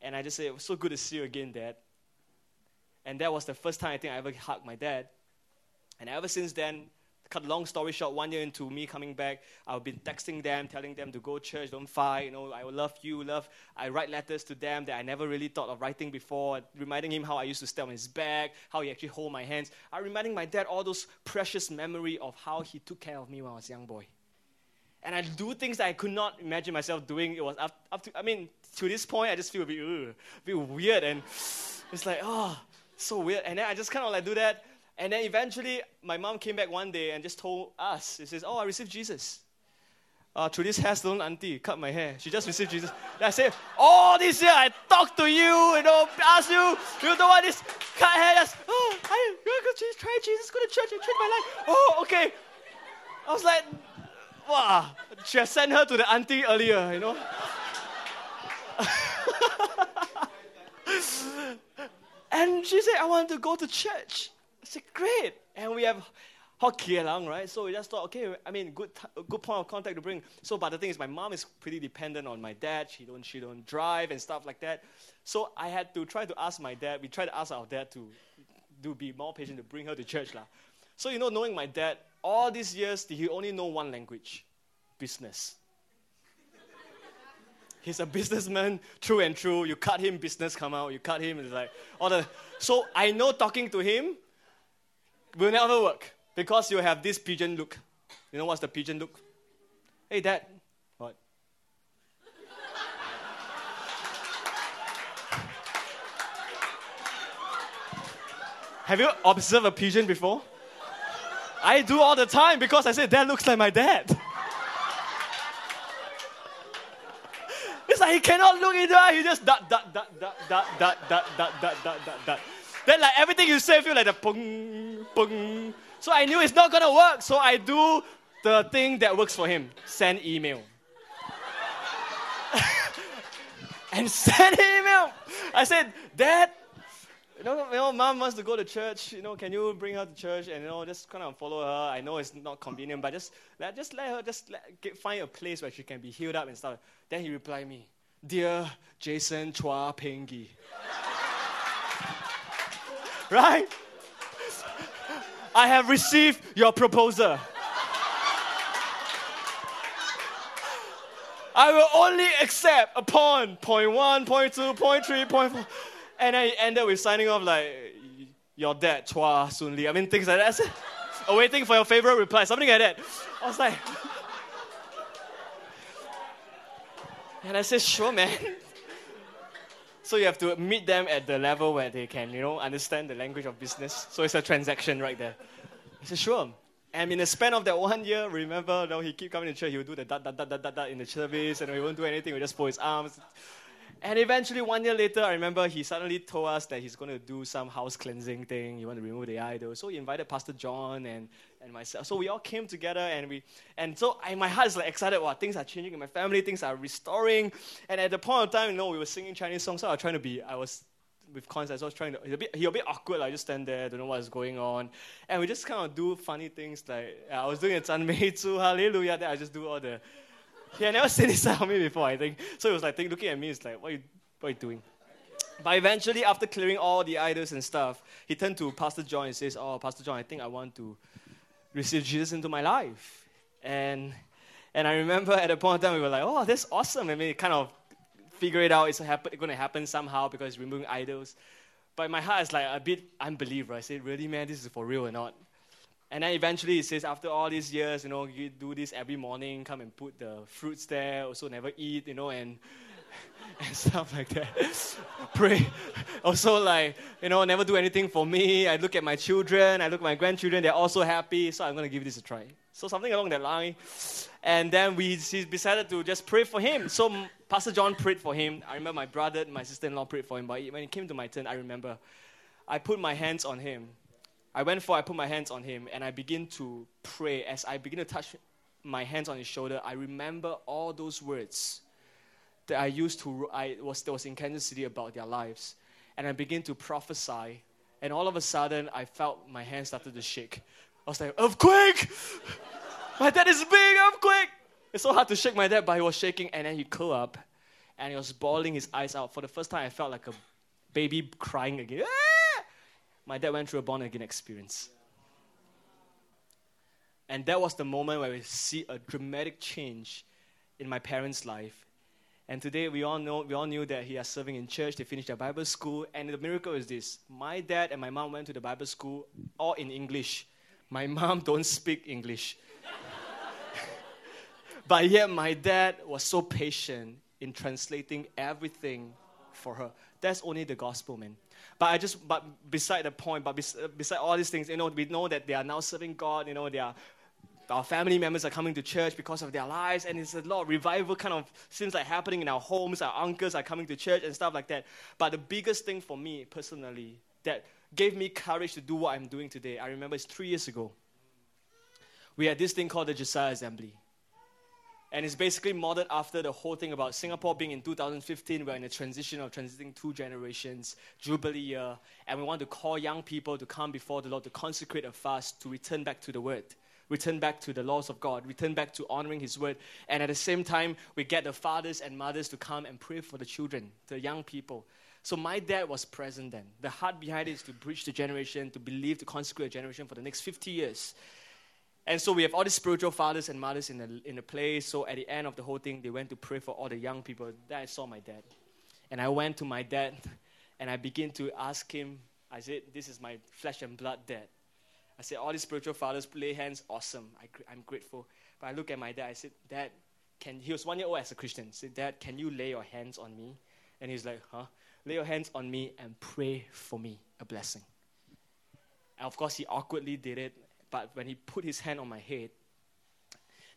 And I just said, it was so good to see you again, Dad. And that was the first time I think I ever hugged my dad. And ever since then, cut a long story short, one year into me coming back, I've been texting them, telling them to go church, don't fight, you know, I love you, love. I write letters to them that I never really thought of writing before, reminding him how I used to stay on his back, how he actually hold my hands. I'm reminding my dad all those precious memory of how he took care of me when I was a young boy. And I do things that I could not imagine myself doing. It was up, up to, I mean, to this point, I just feel a bit, ugh, a bit weird. And it's like, oh, so weird. And then I just kind of like do that and then eventually, my mom came back one day and just told us, she says, Oh, I received Jesus. Uh, through this hair salon auntie, cut my hair. She just received Jesus. I said, All this year I talked to you, you know, ask you, you know what this cut hair, just, oh, I go to try Jesus, go to church and change my life. Oh, okay. I was like, wow. she have sent her to the auntie earlier, you know. and she said, I want to go to church. I said, great. And we have Hokkien Lang, right? So we just thought, okay, I mean, good, t- good point of contact to bring. So, but the thing is, my mom is pretty dependent on my dad. She don't, she don't drive and stuff like that. So I had to try to ask my dad. We tried to ask our dad to do be more patient to bring her to church, lah. So you know, knowing my dad, all these years, he only know one language, business. He's a businessman true and true. You cut him, business come out. You cut him, it's like all the. So I know talking to him will never work because you have this pigeon look. You know what's the pigeon look? Hey, dad. What? have you observed a pigeon before? I do all the time because I say, Dad looks like my dad. it's like he cannot look into it. He just dot, dot, dot, dot, dot, dot, dot, dot, dot, dot, dot. Then like everything you say feel like the pung, pung. So I knew it's not gonna work. So I do the thing that works for him. Send email. and send email. I said, Dad, you know, you know, mom wants to go to church. You know, can you bring her to church and you know just kind of follow her? I know it's not convenient, but just let just let her just let, get, find a place where she can be healed up and stuff. Then he replied me, dear Jason Chua Pengi. Right? I have received your proposal. I will only accept upon point one, point two, point three, point four. And I ended with signing off like, your dad, Chua Sun Li. I mean, things like that. Said, Awaiting for your favorite reply, something like that. I was like, and I said, sure, man. So you have to meet them at the level where they can, you know, understand the language of business. So it's a transaction right there. I said, sure. And in the span of that one year, remember, you know, he keep coming to church, he would do the da da da da da da in the service, and he won't do anything, he would just fold his arms. And eventually, one year later, I remember he suddenly told us that he's going to do some house cleansing thing. He want to remove the idol. So he invited Pastor John and, and myself. So we all came together, and we and so I, my heart is like excited. Wow, things are changing in my family. Things are restoring. And at the point of time, you know, we were singing Chinese songs. So I was trying to be. I was with Constance. I was trying to. He a bit, he a bit awkward. Like just stand there, don't know what's going on, and we just kind of do funny things. Like I was doing a Zhan Mei Hallelujah. Then I just do all the he had never seen this side of me before, I think. So he was like looking at me, it's like, what are you, what are you doing? But eventually, after clearing all the idols and stuff, he turned to Pastor John and says, Oh, Pastor John, I think I want to receive Jesus into my life. And and I remember at a point in time, we were like, Oh, that's awesome. I mean, it kind of figure it out. It's happen, going to happen somehow because it's removing idols. But my heart is like a bit unbeliever. I said, Really, man, this is for real or not? And then eventually he says, after all these years, you know, you do this every morning, come and put the fruits there, also never eat, you know, and and stuff like that. Pray. Also, like, you know, never do anything for me. I look at my children, I look at my grandchildren, they're also happy, so I'm going to give this a try. So, something along that line. And then we decided to just pray for him. So, Pastor John prayed for him. I remember my brother and my sister in law prayed for him. But when it came to my turn, I remember I put my hands on him I went for, I put my hands on him, and I begin to pray. As I begin to touch my hands on his shoulder, I remember all those words that I used to, I was, that was in Kansas City about their lives. And I begin to prophesy, and all of a sudden, I felt my hands started to shake. I was like, earthquake! my dad is big, earthquake! It's so hard to shake my dad, but he was shaking, and then he curled up, and he was bawling his eyes out. For the first time, I felt like a baby crying again. My dad went through a born again experience. And that was the moment where we see a dramatic change in my parents' life. And today we all know we all knew that he is serving in church, they finished their Bible school, and the miracle is this. My dad and my mom went to the Bible school all in English. My mom don't speak English. but yet my dad was so patient in translating everything for her. That's only the gospel, man. But I just, but beside the point, but uh, beside all these things, you know, we know that they are now serving God, you know, they are our family members are coming to church because of their lives, and it's a lot of revival kind of seems like happening in our homes. Our uncles are coming to church and stuff like that. But the biggest thing for me personally that gave me courage to do what I'm doing today. I remember it's three years ago. We had this thing called the Josiah Assembly. And it's basically modeled after the whole thing about Singapore being in 2015. We're in a transition of transiting two generations, Jubilee year, and we want to call young people to come before the Lord to consecrate a fast to return back to the Word, return back to the laws of God, return back to honoring His Word. And at the same time, we get the fathers and mothers to come and pray for the children, the young people. So my dad was present then. The heart behind it is to bridge the generation, to believe, to consecrate a generation for the next 50 years. And so we have all these spiritual fathers and mothers in the, in the place. So at the end of the whole thing, they went to pray for all the young people. Then I saw my dad. And I went to my dad and I began to ask him, I said, This is my flesh and blood dad. I said, All these spiritual fathers lay hands, awesome. I, I'm grateful. But I look at my dad, I said, Dad, can, he was one year old as a Christian. I said, Dad, can you lay your hands on me? And he's like, Huh? Lay your hands on me and pray for me a blessing. And of course, he awkwardly did it but when he put his hand on my head,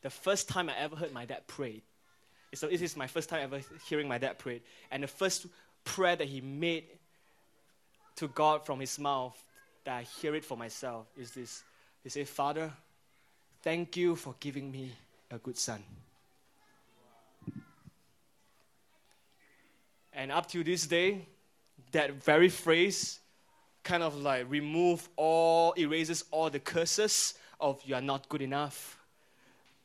the first time I ever heard my dad pray, so this is my first time ever hearing my dad pray, and the first prayer that he made to God from his mouth that I hear it for myself is this. He said, Father, thank you for giving me a good son. And up to this day, that very phrase kind of like remove all, erases all the curses of you are not good enough.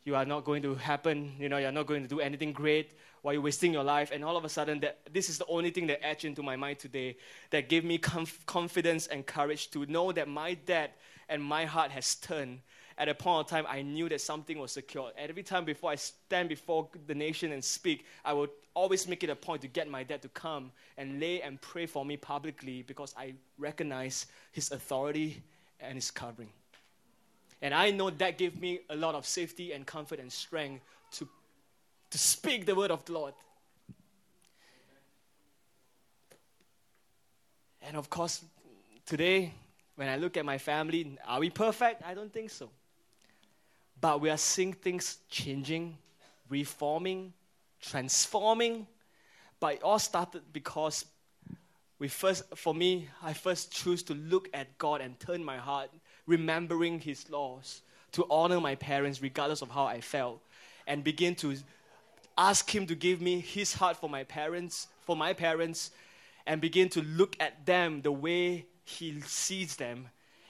You are not going to happen, you know, you're not going to do anything great while you're wasting your life. And all of a sudden, that this is the only thing that etched into my mind today that gave me conf- confidence and courage to know that my dad and my heart has turned at a point of time, I knew that something was secure. every time before I stand before the nation and speak, I would always make it a point to get my dad to come and lay and pray for me publicly because I recognize his authority and his covering. And I know that gave me a lot of safety and comfort and strength to, to speak the word of the Lord. And of course, today, when I look at my family, are we perfect? I don't think so. But we are seeing things changing, reforming, transforming. But it all started because we first, for me, I first choose to look at God and turn my heart, remembering His laws, to honor my parents regardless of how I felt, and begin to ask Him to give me His heart for my parents, for my parents, and begin to look at them the way He sees them,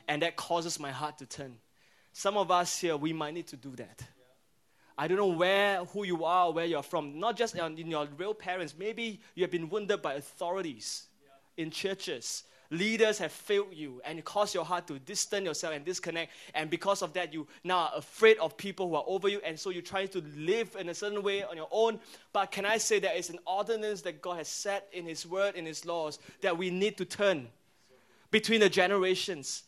and that causes my heart to turn. Some of us here, we might need to do that. I don't know where, who you are, where you're from. Not just in your real parents. Maybe you have been wounded by authorities in churches. Leaders have failed you and it caused your heart to distance yourself and disconnect. And because of that, you now are afraid of people who are over you. And so you try to live in a certain way on your own. But can I say that it's an ordinance that God has set in His word, in His laws, that we need to turn between the generations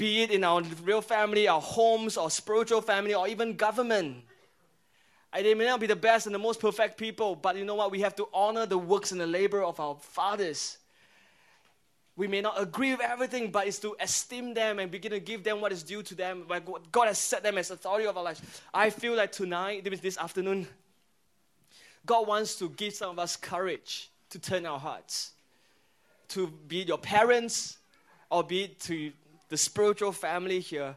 be it in our real family, our homes, our spiritual family, or even government. And they may not be the best and the most perfect people, but you know what? We have to honor the works and the labor of our fathers. We may not agree with everything, but it's to esteem them and begin to give them what is due to them. God has set them as authority of our lives. I feel like tonight, this afternoon, God wants to give some of us courage to turn our hearts. To be your parents, or be to the spiritual family here.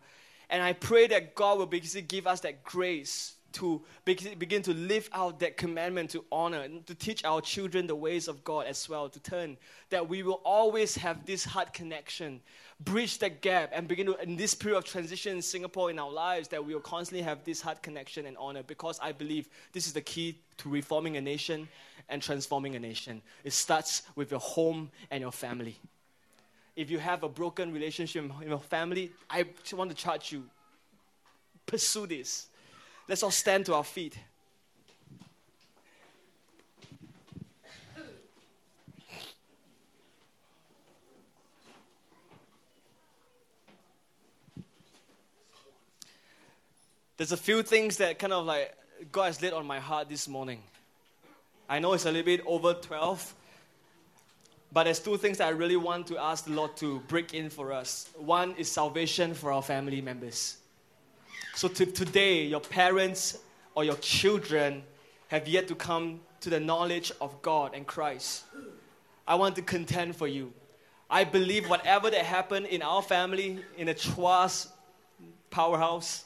And I pray that God will basically give us that grace to begin to live out that commandment to honor and to teach our children the ways of God as well, to turn, that we will always have this heart connection, bridge that gap, and begin to, in this period of transition in Singapore in our lives, that we will constantly have this heart connection and honor because I believe this is the key to reforming a nation and transforming a nation. It starts with your home and your family if you have a broken relationship in your family, I want to charge you. Pursue this. Let's all stand to our feet. There's a few things that kind of like God has laid on my heart this morning. I know it's a little bit over 12, but there's two things that I really want to ask the Lord to break in for us. One is salvation for our family members. So to, today, your parents or your children have yet to come to the knowledge of God and Christ. I want to contend for you. I believe whatever that happened in our family, in the Chua's powerhouse,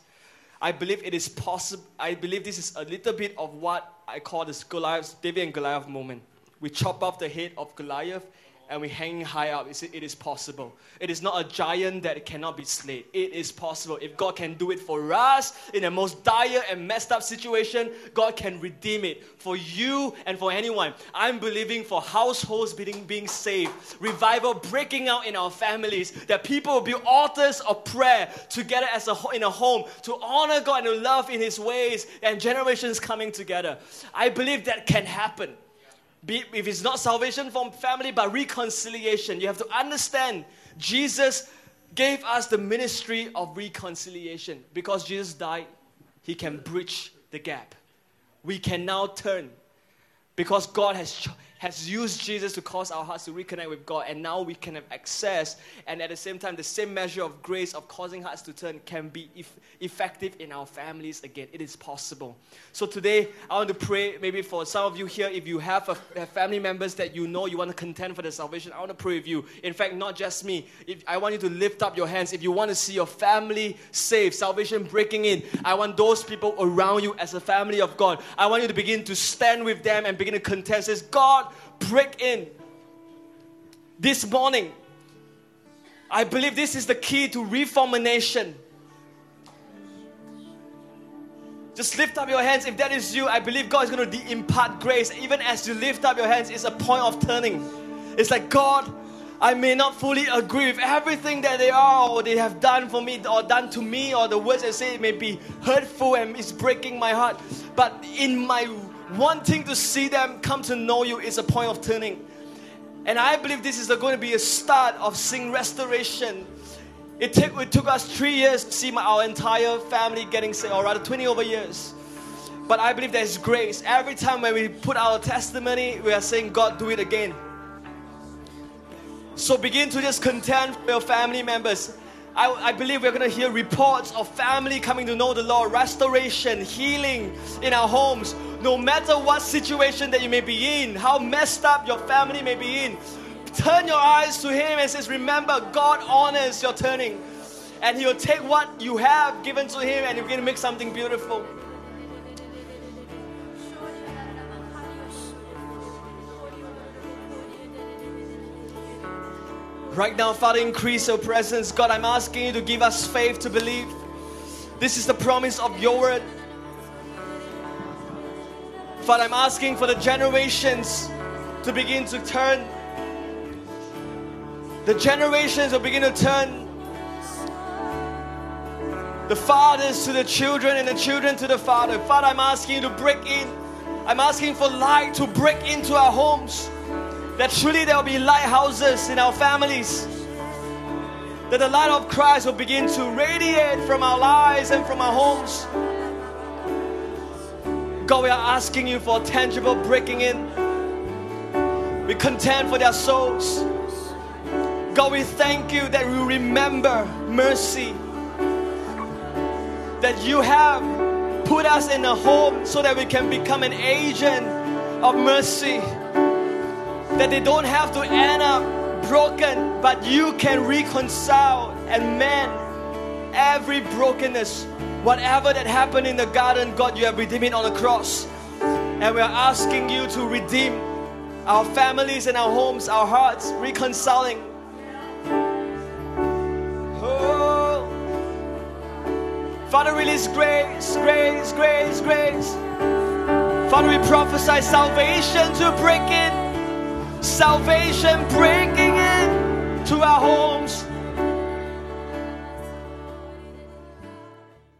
I believe it is possible. I believe this is a little bit of what I call the Goliath, David and Goliath moment. We chop off the head of Goliath and we hang high up. It is possible. It is not a giant that cannot be slain. It is possible. If God can do it for us in the most dire and messed up situation, God can redeem it for you and for anyone. I'm believing for households being, being saved, revival breaking out in our families, that people will be altars of prayer together as a, in a home to honor God and to love in His ways, and generations coming together. I believe that can happen. Be, if it's not salvation from family, but reconciliation, you have to understand Jesus gave us the ministry of reconciliation. Because Jesus died, he can bridge the gap. We can now turn because God has has used Jesus to cause our hearts to reconnect with God, and now we can have access. And at the same time, the same measure of grace of causing hearts to turn can be effective in our families again. It is possible. So today, I want to pray maybe for some of you here, if you have, a, family members that you know you want to contend for the salvation, I want to pray with you. In fact, not just me. If, I want you to lift up your hands. If you want to see your family saved, salvation breaking in, I want those people around you as a family of God. I want you to begin to stand with them and begin to contend. Says, God, break in. This morning, I believe this is the key to reform a nation. Just lift up your hands. If that is you, I believe God is going to impart grace. Even as you lift up your hands, it's a point of turning. It's like, God, I may not fully agree with everything that they are or they have done for me or done to me or the words they say may be hurtful and it's breaking my heart. But in my wanting to see them come to know you is a point of turning. And I believe this is going to be a start of seeing restoration. It, took, it took us three years to see my, our entire family getting saved, or rather 20 over years. But I believe there's grace. Every time when we put our testimony, we are saying, God, do it again. So begin to just contend for your family members. I, I believe we're going to hear reports of family coming to know the Lord, restoration, healing in our homes. No matter what situation that you may be in, how messed up your family may be in, turn your eyes to Him and says, Remember, God honors your turning. And He'll take what you have given to Him and He'll begin to make something beautiful. Right now, Father, increase your presence. God, I'm asking you to give us faith to believe. This is the promise of your word. Father, I'm asking for the generations to begin to turn. The generations will begin to turn. The fathers to the children and the children to the father. Father, I'm asking you to break in. I'm asking for light to break into our homes. That truly there will be lighthouses in our families. That the light of Christ will begin to radiate from our lives and from our homes. God, we are asking you for a tangible breaking in. We contend for their souls. God, we thank you that we remember mercy. That you have put us in a home so that we can become an agent of mercy that they don't have to end up broken, but you can reconcile and mend every brokenness. Whatever that happened in the garden, God, you have redeemed it on the cross. And we are asking you to redeem our families and our homes, our hearts, reconciling. Oh. Father, release grace, grace, grace, grace. Father, we prophesy salvation to break in salvation breaking in to our homes.